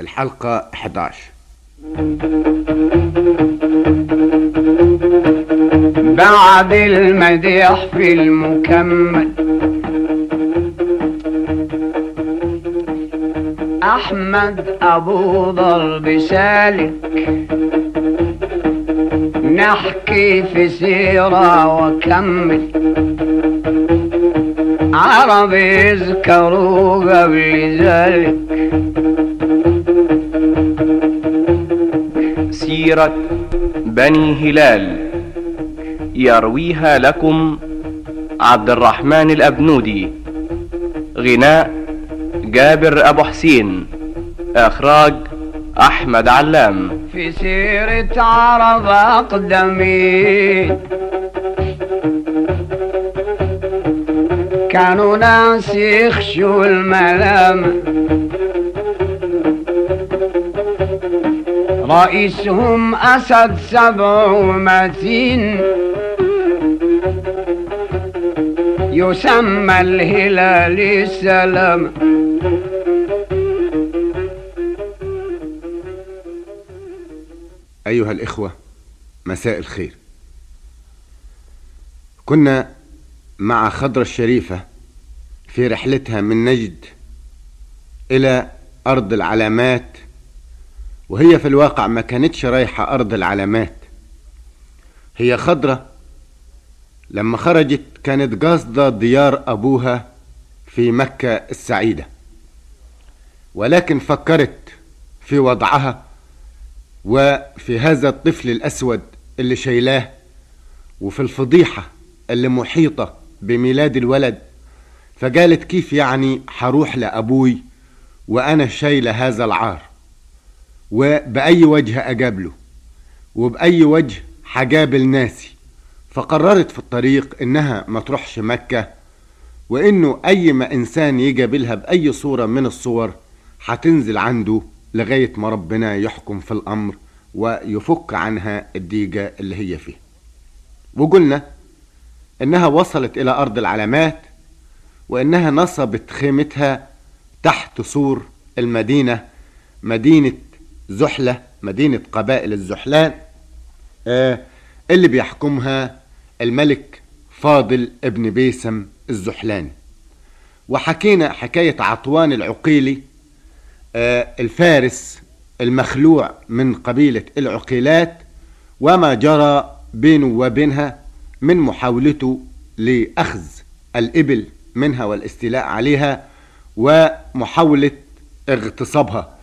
الحلقة 11 بعد المديح في المكمل. أحمد أبو ضرب سالك. نحكي في سيرة وكمل. عرب يذكروا قبل ذلك. سيرة بني هلال. يرويها لكم عبد الرحمن الأبنودي. غناء جابر أبو حسين. إخراج أحمد علام. في سيرة عرب أقدمين كانوا ناس يخشوا الملام. رئيسهم أسد سبع ومتين يسمى الهلال السلام. أيها الإخوة مساء الخير. كنا مع خضرة الشريفة في رحلتها من نجد إلى أرض العلامات وهي في الواقع ما كانتش رايحة أرض العلامات. هي خضرة. لما خرجت كانت قاصدة ديار أبوها في مكة السعيدة. ولكن فكرت في وضعها وفي هذا الطفل الأسود اللي شايلاه وفي الفضيحة اللي محيطة بميلاد الولد. فقالت كيف يعني حروح لأبوي وأنا شايلة هذا العار؟ وبأي وجه أقابله وبأي وجه حجابل ناسي. فقررت في الطريق إنها ما تروحش مكة وإنه أي ما إنسان يقابلها بأي صورة من الصور هتنزل عنده لغاية ما ربنا يحكم في الأمر ويفك عنها الديجة اللي هي فيه. وقلنا إنها وصلت إلى أرض العلامات وإنها نصبت خيمتها تحت سور المدينة مدينة زحلة مدينة قبائل الزحلان. آه اللي بيحكمها الملك فاضل ابن بيسم الزحلاني. وحكينا حكاية عطوان العقيلي آه الفارس المخلوع من قبيلة العقيلات وما جرى بينه وبينها من محاولته لأخذ الإبل منها والاستيلاء عليها ومحاولة اغتصابها.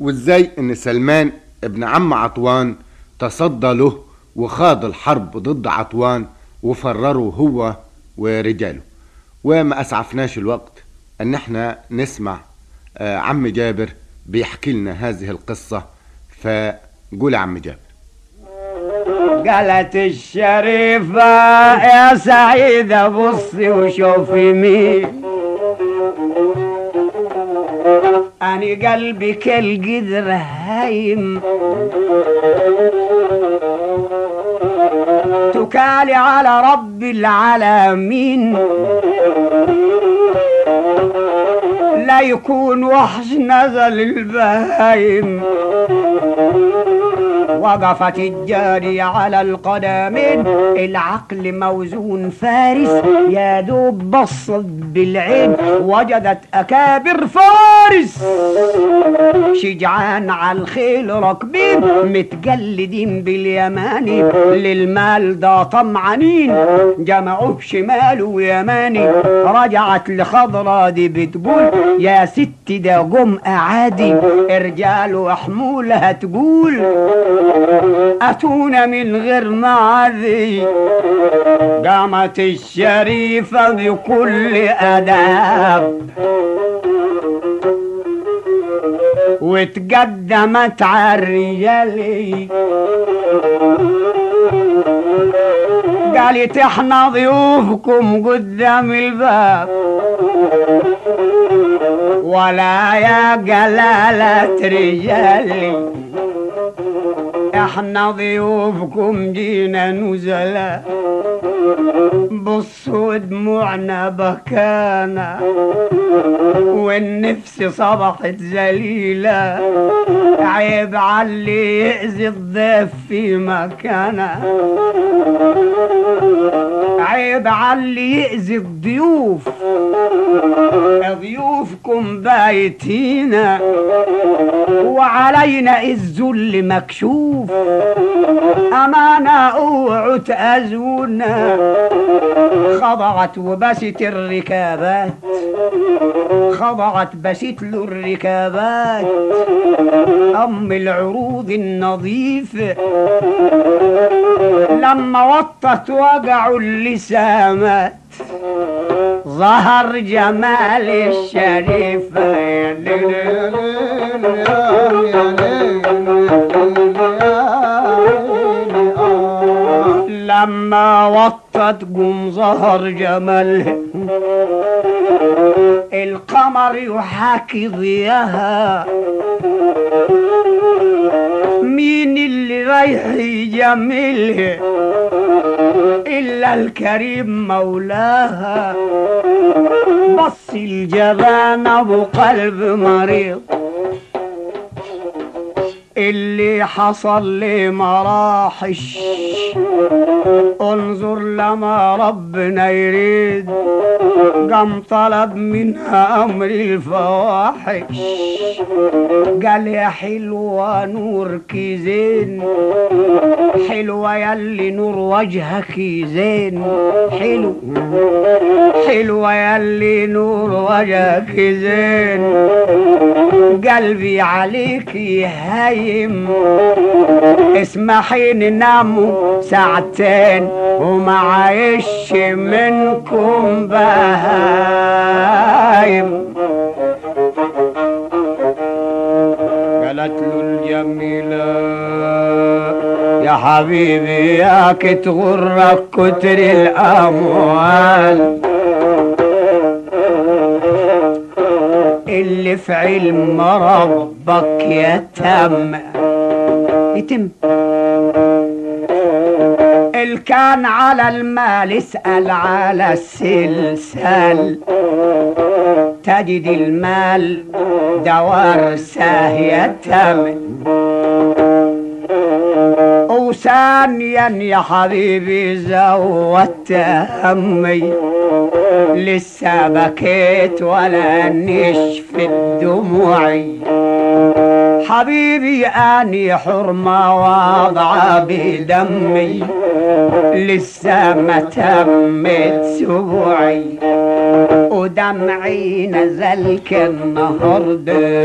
وإزاي إن سلمان ابن عم عطوان تصدى له وخاض الحرب ضد عطوان وفرره هو ورجاله. وما أسعفناش الوقت أن إحنا نسمع آه عم جابر بيحكي لنا هذه القصة فقول عم جابر. قالت الشريفة يا سعيدة بصي وشوفي مين. أنا قلبي كالقدر هايم تكالي على رب العالمين. لا يكون وحش نزل البهايم. وقفت الجارية على القدمين العقل موزون فارس يا دوب بصت بالعين وجدت أكابر فارس شجعان على الخيل راكبين متجلدين باليماني للمال ده طمعانين. جمعوه شمال ويماني رجعت لخضرة دي بتقول يا ست ده جم أعادي رجال وحمولها تقول. أتونا من غير معاذي قامت الشريفة بكل أداب. وتقدمت على الرجال. قالت إحنا ضيوفكم قدام الباب. ولا يا جلالة رجالي إحنا ضيوفكم جينا نزلاء بصوا دموعنا بكانا والنفس صبحت ذليلة عيب علي يأذي الضيف في مكانه عيب علي يأذي الضيوف. ضيوفكم بايتينا وعلينا الذل مكشوف. أمانة اوعوا تأذونا خضعت وبست الركابات. خضعت بست له الركابات. أم العروض النظيفة لما وطت وجعوا اللسامات. ظهر جمال الشريف. لما وطت قم ظهر جمالها القمر يحاكي ضياها. مين اللي رايح يجملها إلا الكريم مولاها. بص الجبان أبو قلب مريض. اللي حصل لي مراحش. انظر لما ربنا يريد. قام طلب منها أمر الفواحش. قال يا حلوة نور كيزين. حلوة يلي نور وجهك زين حلو. حلوة يلي نور وجهك زين قلبي عليك يهيم اسمحي نناموا ساعتين وما عايش منكم بهايم. قالت له الجميلة يا حبيبي ياك تغرك كتر الأموال. اللي في علم ربك يتم. يتم كان على المال اسأل على السلسال تجد المال دوارسه يتم وثانيا يا حبيبي زودت همي لسه بكيت ولا نشفت دموعي حبيبي أني حرمة واضعة بدمي. لسه ما تمت سبوعي. ودمعي نزل النهارده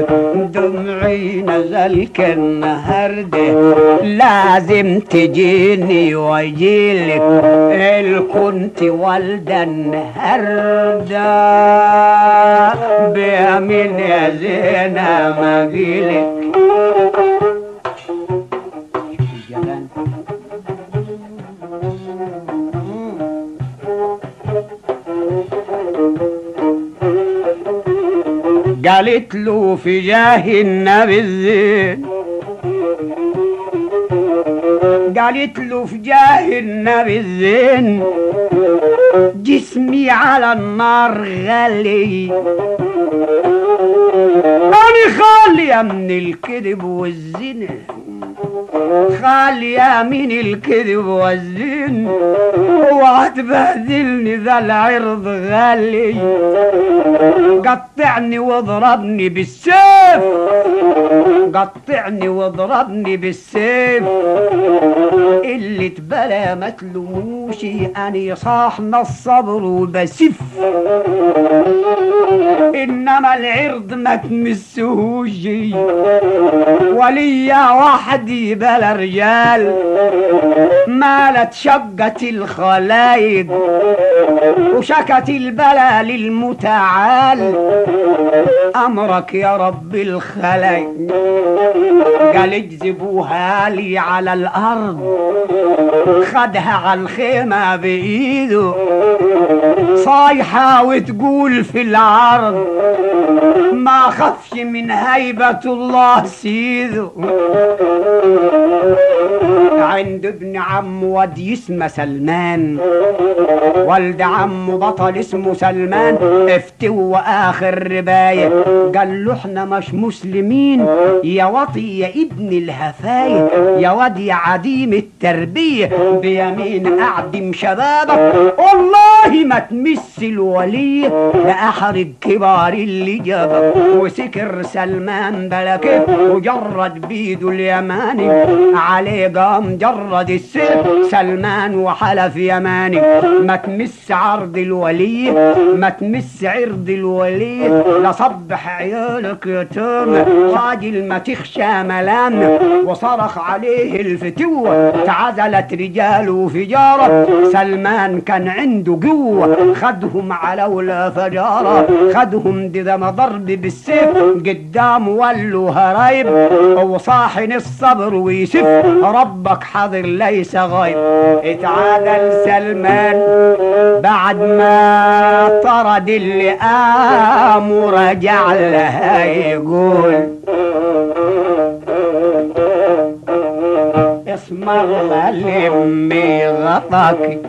دمعي نزل النهارده لازم تجيني وأجيلك. ال كنت والدة النهارده بيمين يا زينة ما جيلك قالت له في جاه النبي الزين قالت له في جاه النبي الزين جسمي على النار غالي خالية من الكذب والزنا. خالية من الكذب والزين اوعى تبهدلني ذا العرض غالي. قطعني واضربني بالسيف. قطعني واضربني بالسيف. اللي تبلا ما تلوموش أني صاحنا الصبر وبسف. إنما العرض ما تمسهوش. وليا وحدي بلا رجال مالت شقت الخلايق وشكت البلا للمتعال. أمرك يا رب الخلايق قال اجذبوها لي على الأرض. خدها على الخيمة بإيده. صايحة وتقول في العرض ما خفش من هيبة الله سيده. عند ابن عم واد اسمه سلمان. والد عمه بطل اسمه سلمان افتوا اخر رباية. قال له إحنا مش مسلمين. يا وطي يا ابن الهفاية يا واد يا عديم التربية. بيمين أعدم شبابك. والله ما تمس الولي لأحرق كبار اللي جابك. وسكر سلمان بلكه. وجرد بيده اليماني. عليه قام جرد السيف. سلمان وحلف يماني. ما تمس عرض الولي ما تمس عرض الولي. لصبح عيالك يتام راجل ما تخشى ملام. وصرخ عليه الفتوة. تعزلت رجاله وفجارة. سلمان كان عنده قوة. خدهم على ولا فجارة. خدهم دم ضرب بالسيف. قدام ولوا هرايب. وصاحن الصبر ويسف ربك حاضر ليس غايب. اتعادل سلمان بعد ما طرد اللي قام ورجع لها يقول اسم الله لمي غطاك.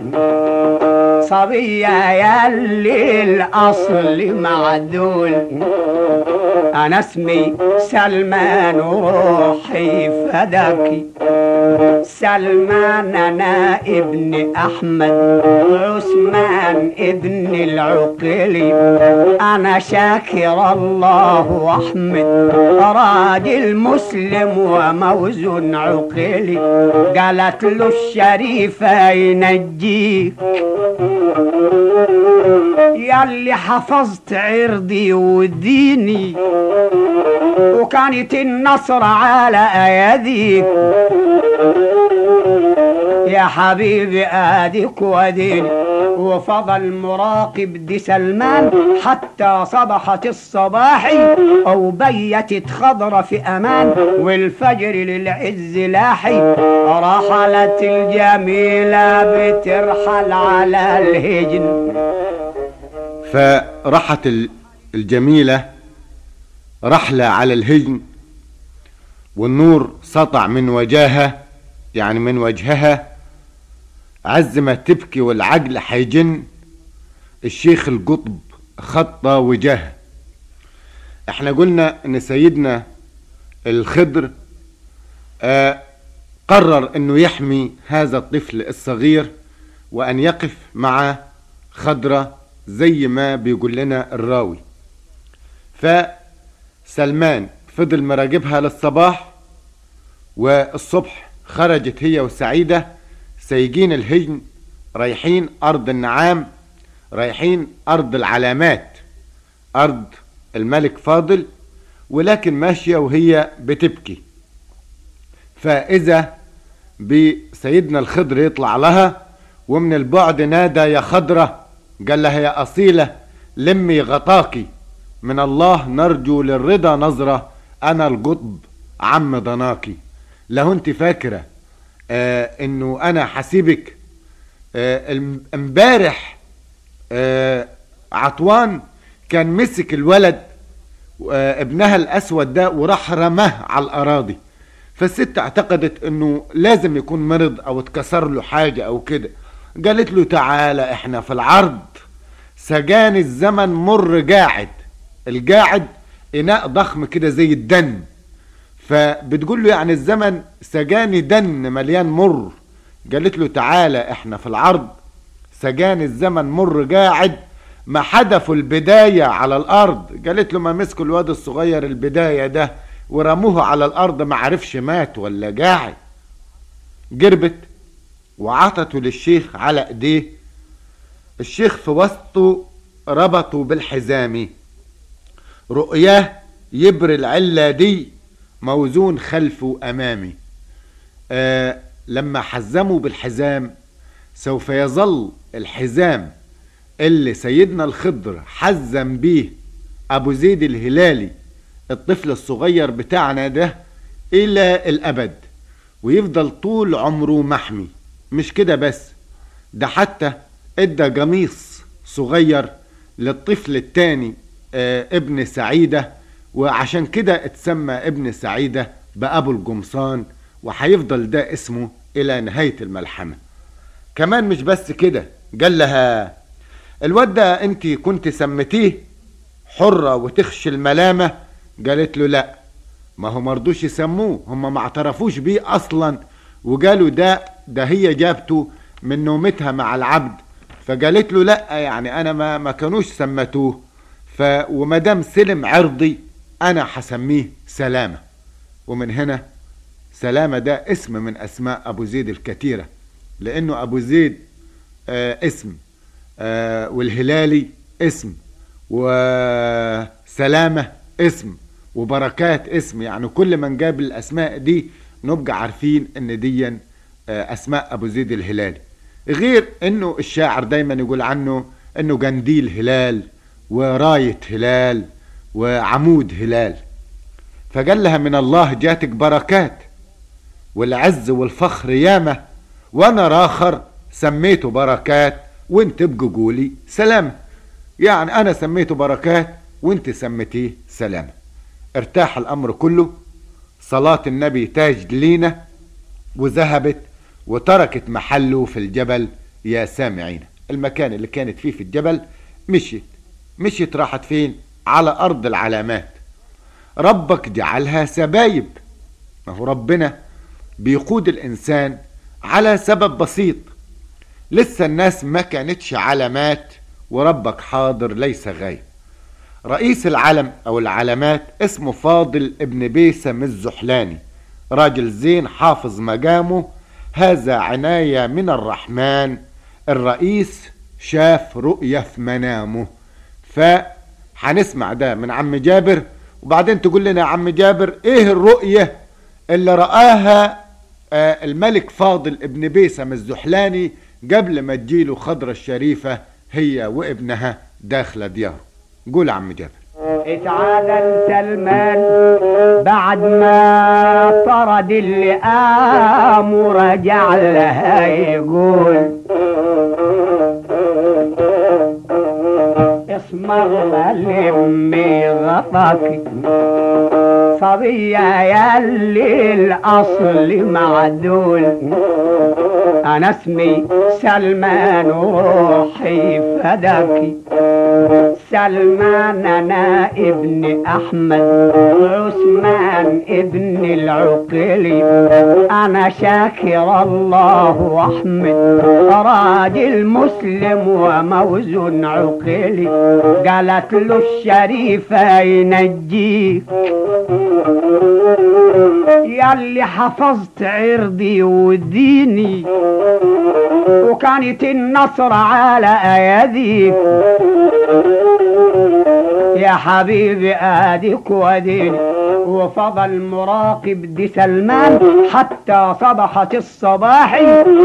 صبية ياللي الأصل معدول. أنا اسمي سلمان وروحي فداكي سلمان أنا ابن أحمد عثمان ابن العقيلي أنا شاكر الله وأحمد راجل مسلم وموزون عقيلي قالت له الشريفة ينجيك ياللي حفظت عرضي وديني. وكانت النصر على أيديك. يا حبيبي اديك وديني وفضل مراقب دي سلمان حتى صبحت الصباحي أو بيتت خضرة في أمان والفجر للعز لاحي رحلت الجميلة بترحل على الهجن. فرحت ال- الجميلة رحلة على الهجن والنور سطع من وجهها يعني من وجهها عز ما تبكي والعقل حيجن الشيخ القطب خط وجهها إحنا قلنا ان سيدنا الخضر آه قرر انه يحمي هذا الطفل الصغير وان يقف مع خضرة زي ما بيقول لنا الراوي. فسلمان فضل مراقبها للصباح والصبح خرجت هي وسعيدة سايقين الهجن رايحين أرض النعام رايحين أرض العلامات أرض الملك فاضل ولكن ماشية وهي بتبكي. فإذا بسيدنا الخضر يطلع لها ومن البعد نادى يا خضرة قال لها يا أصيلة لمي غطاكي من الله نرجو للرضا نظرة أنا القطب عم ضناكي لو انت فاكرة آه انه أنا حسيبك آه امبارح آه عطوان كان مسك الولد آه ابنها الأسود ده وراح رماه على الأراضي. فالست اعتقدت انه لازم يكون مرض أو اتكسر له حاجة أو كده. قالت له تعالى إحنا في العرض. سجان الزمن مر قاعد. القاعد إناء ضخم كده زي الدن فبتقول له يعني الزمن سجاني دن مليان مر. قالت له تعالى إحنا في العرض. سجاني الزمن مر قاعد. ما حدفوا البداية على الأرض. قالت له ما مسكوا الواد الصغير البداية ده. ورموه على الأرض ما عرفش مات ولا قاعد. جربت وعطته للشيخ على إيديه. الشيخ في وسطه ربطه بالحزام رؤياه يبر العلة دي. موزون خلفه أمامي. آه لما حزموا بالحزام سوف يظل الحزام اللي سيدنا الخضر حزم بيه أبو زيد الهلالي الطفل الصغير بتاعنا ده إلى الأبد. ويفضل طول عمره محمي. مش كده بس؟ ده حتى إدى قميص صغير للطفل التاني آه ابن سعيدة وعشان كده اتسمى ابن سعيدة بأبو القمصان وهيفضل ده اسمه إلى نهاية الملحمة. كمان مش بس كده قال لها الواد ده انت كنت سميتيه حرة وتخشي الملامة؟ قالت له لا ما هو مرضوش يسموه هم ما اعترفوش بيه أصلا. وقالوا ده ده هي جابته من نومتها مع العبد. فقالت له لا يعني أنا ما ما كانوش سمتوه. ف وما دام سلم عرضي أنا هسميه سلامة. ومن هنا سلامة ده اسم من أسماء أبو زيد الكثيرة لأنه أبو زيد آه اسم آه والهلالي اسم وسلامة اسم وبركات اسم. يعني كل من جاب الأسماء دي نبقى عارفين إن دي آه أسماء أبو زيد الهلالي. غير إنه الشاعر دايما يقول عنه إنه جنديل هلال وراية هلال وعمود هلال. فقال لها من الله جاتك بركات. والعز والفخر ياما. وأنا راخر سميته بركات. وانت ابقوا قولي سلام. يعني أنا سميته بركات وانت سميتيه سلام. ارتاح الامر كله. صلاة النبي تاج لينا. وذهبت وتركت محله في الجبل. يا سامعين المكان اللي كانت فيه في الجبل مشيت. مشيت راحت فين؟ على أرض العلامات. ربك جعلها سبايب. ما هو ربنا بيقود الإنسان على سبب بسيط. لسه الناس ما كانتش علامات وربك حاضر ليس غايب. رئيس العلم أو العلامات اسمه فاضل ابن بيسم الزحلاني. راجل زين حافظ مقامه. هذا عناية من الرحمن. الرئيس شاف رؤية في منامه. فهنسمع ده من عم جابر. وبعدين تقول لنا يا عم جابر إيه الرؤية اللي رآها آه الملك فاضل ابن بيسم الزحلاني قبل ما تجيله خضرة الشريفة هي وابنها داخلة دياره قول عم جابر. اتعادل سلمان بعد ما طرد اللي قام ورجع لها يقول اسم الله لمي غطاك. صبية ياللي الأصل معدول. أنا اسمي سلمان وروحي فداكي سلمان أنا ابن أحمد عثمان ابن العقلي أنا شاكر الله وأحمد. راجل مسلم وموزن عقلي قالت له الشريفة ينجيك. ياللي حفظت عرضي وديني. وكانت النصر على ايديك يا حبيبي اديك وديني وفضل مراقب دي سلمان حتى صبحت الصباح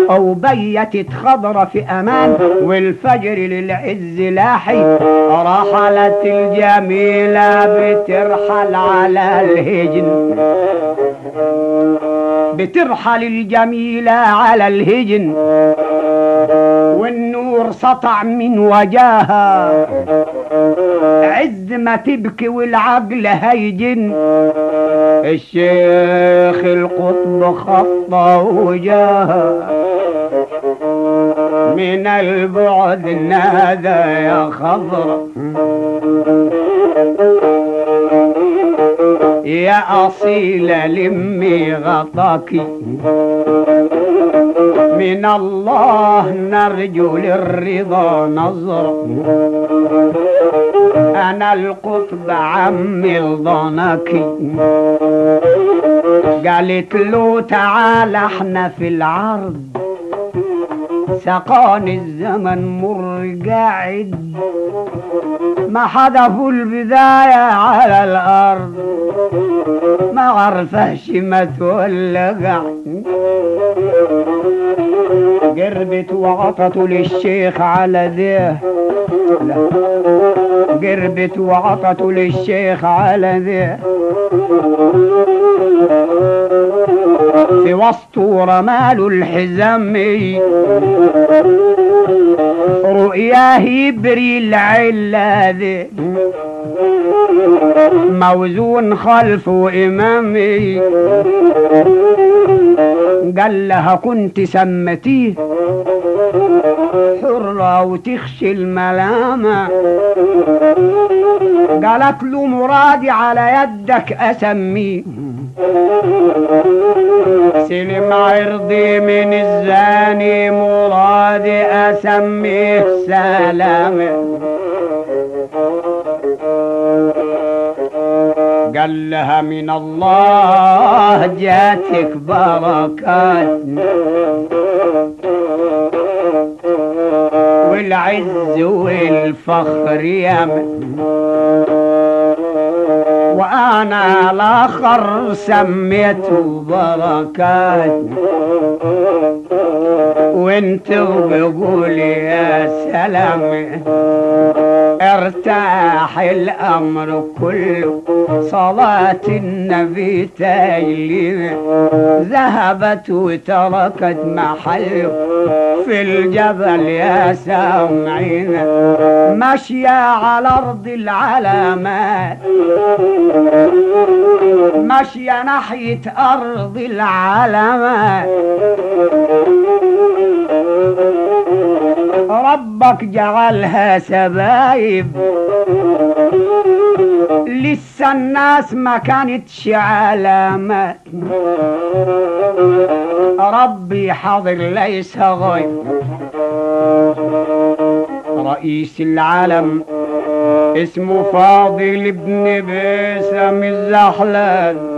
أو بيتت خضرة في أمان والفجر للعز لاحي رحلت الجميلة بترحل على الهجن. بترحل الجميلة على الهجن. والنور سطع من وجاها. عز ما تبكي والعقل هيجن. الشيخ القطب خطى وجاها من البعد نادى يا خضر. يا أصيلة لمي غطاك. من الله نرجو للرضا نظر. أنا القطب عمي ضنك قالت له تعال إحنا في العرض. سقاني الزمن مر قاعد ما حدفوا البداية على الأرض ما عرفهش ما تولى قربت وعطته للشيخ على ذيه قربت وعطته للشيخ على ذيه. في وسط رمال الحزام رؤياه يبري العلة موزون خلفه إمامي. قال لها كنت سمتيه حرة وتخشي الملامة. قالت له مرادي على يدك أسميه سلم عرضي من الزاني مرادي أسميه سلامه قال لها من الله جاتك بركات. والعز والفخر يمن وأنا الآخر سميته بركات. وانت بقول يا سلام. أرتاح الأمر كله. صلاة النبي تايلي ذهبت وتركت محله في الجبل يا سامعين. ماشية على أرض العلامات. ماشية ناحية أرض العلامات. ربك جعلها سبايب لسه الناس ما كانتش علامات ربي حاضر ليس غيب. رئيس العالم اسمه فاضل ابن باسم الزحلان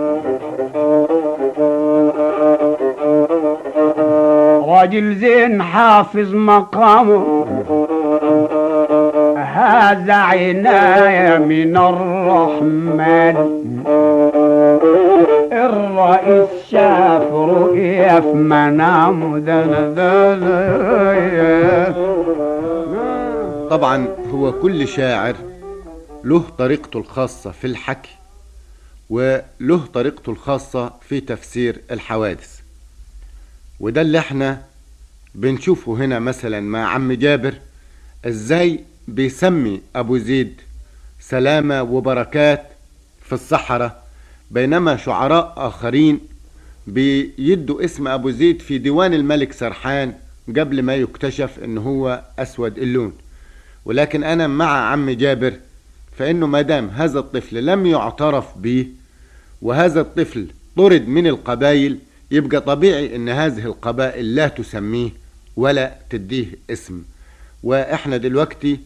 راجل زين حافظ مقامه. هذا عناية من الرحمن. الرئيس شاف رؤية في منامه طبعا هو كل شاعر له طريقته الخاصة في الحكي وله طريقته الخاصة في تفسير الحوادث وده اللي إحنا بنشوفه هنا مثلا مع عم جابر إزاي بيسمي أبو زيد سلامة وبركات في الصحراء بينما شعراء آخرين بيدوا اسم أبو زيد في ديوان الملك سرحان قبل ما يكتشف إن هو أسود اللون. ولكن أنا مع عم جابر فإنه ما دام هذا الطفل لم يعترف به وهذا الطفل طرد من القبائل يبقى طبيعي إن هذه القبائل لا تسميه. ولا تديه اسم. وإحنا دلوقتي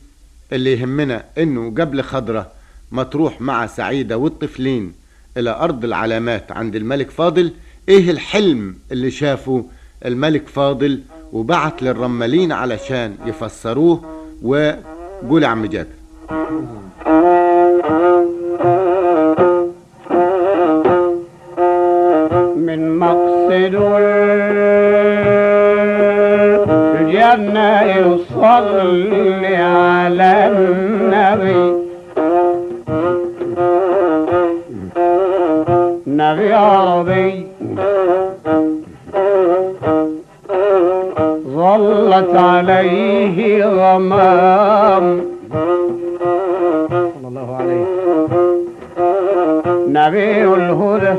اللي يهمنا إنه قبل خضرة ما تروح مع سعيدة والطفلين إلى أرض العلامات عند الملك فاضل. إيه الحلم اللي شافه الملك فاضل؟ وبعت للرمالين علشان يفسروه. وقول عم جابر من مقصد الجنة يصلي على النبي. نبي عربي. ظلت عليه غمام. صلى الله عليه. نبي الهدى.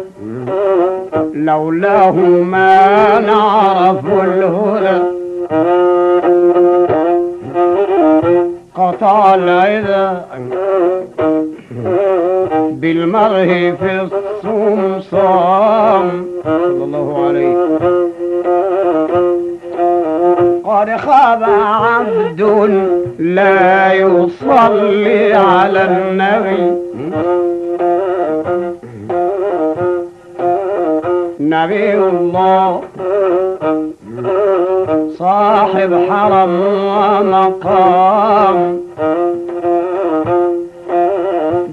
لولاه ما نعرف الهدى. قطع العذا بالمرة في الصمصام صلى الله عليه. قد خاب عبد لا يصلي على النبي. نبي الله. صاحب حرم ومقام.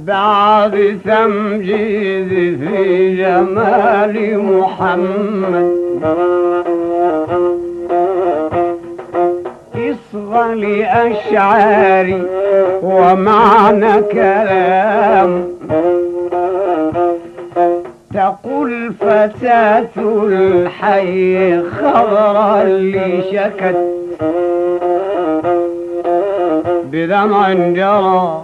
بعد تمجيد في جمال محمد. إصغى لأشعاري ومعنى كلام. تقول فتاة الحي خضرا شكت بدمع جرى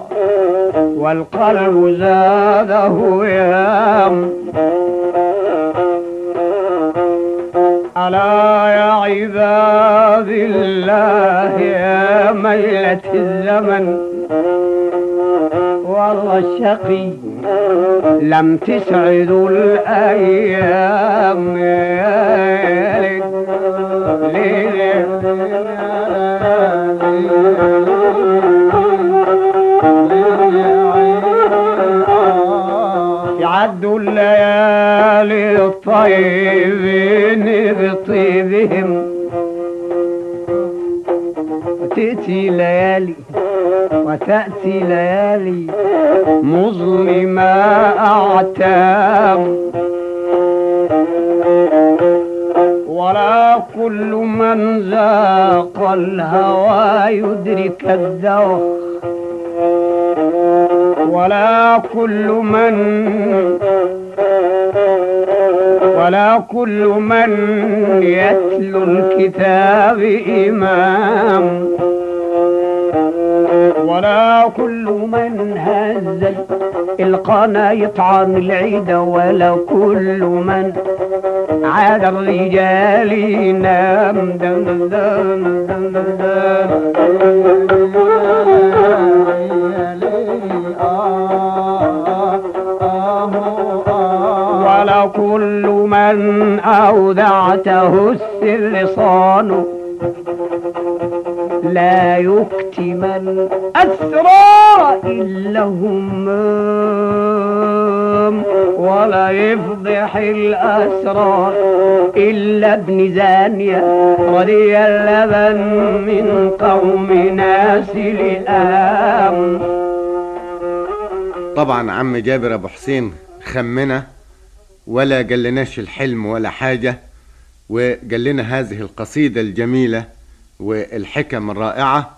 والقلب زاده يام ألا يا عباد الله يا ميلة الزمن. والله الشقي لم تسعد الأيام يعدوا الليالي الطيبين بطيبهم. وتأتي ليالي وتأتي ليالي. مظلمة أعتام ولا كل من ذاق الهوى يدرك الذوق. ولا كل من ولا كل من يتلو الكتاب إمام. ولا كل من هز القنا يطعن العيد ولا كل من عاد الرجال ينام دم دم دم دم ولا كل من أودعته السر صانه لا يكتمن أسرار إلا همام ولا يفضح الأسرار إلا ابن زانية رضي اللبن من قوم ناس الآم طبعا عم جابر أبو حسين خمنا ولا قالناش الحلم ولا حاجة. وقال لنا هذه القصيدة الجميلة والحكم الرائعة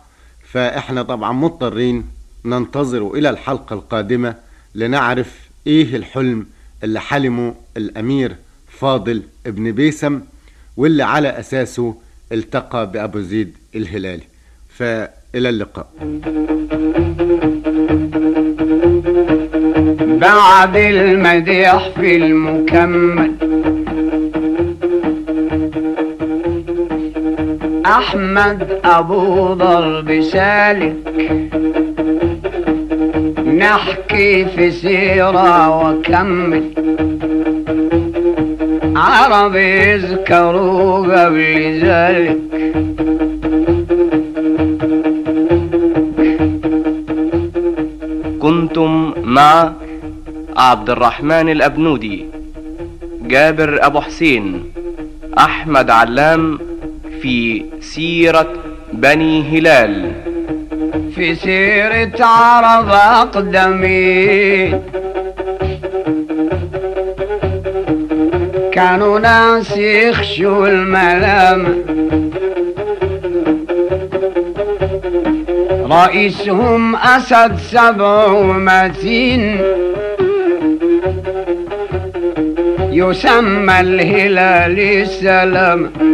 فإحنا طبعا مضطرين ننتظر إلى الحلقة القادمة لنعرف إيه الحلم اللي حلمه الأمير فاضل ابن بيسم واللي على أساسه التقى بأبو زيد الهلالي. فإلى اللقاء. بعد المديح في المكمل. أحمد أبو ضرب سالك. نحكي في سيرة وكمل. عرب يذكروا قبل ذلك. كنتم مع عبد الرحمن الأبنودي جابر أبو حسين أحمد علام في سيرة بني هلال. في سيرة عرب أقدمين كانوا ناس يخشوا الملامة رئيسهم أسد سبع متين يسمى الهلال السلام.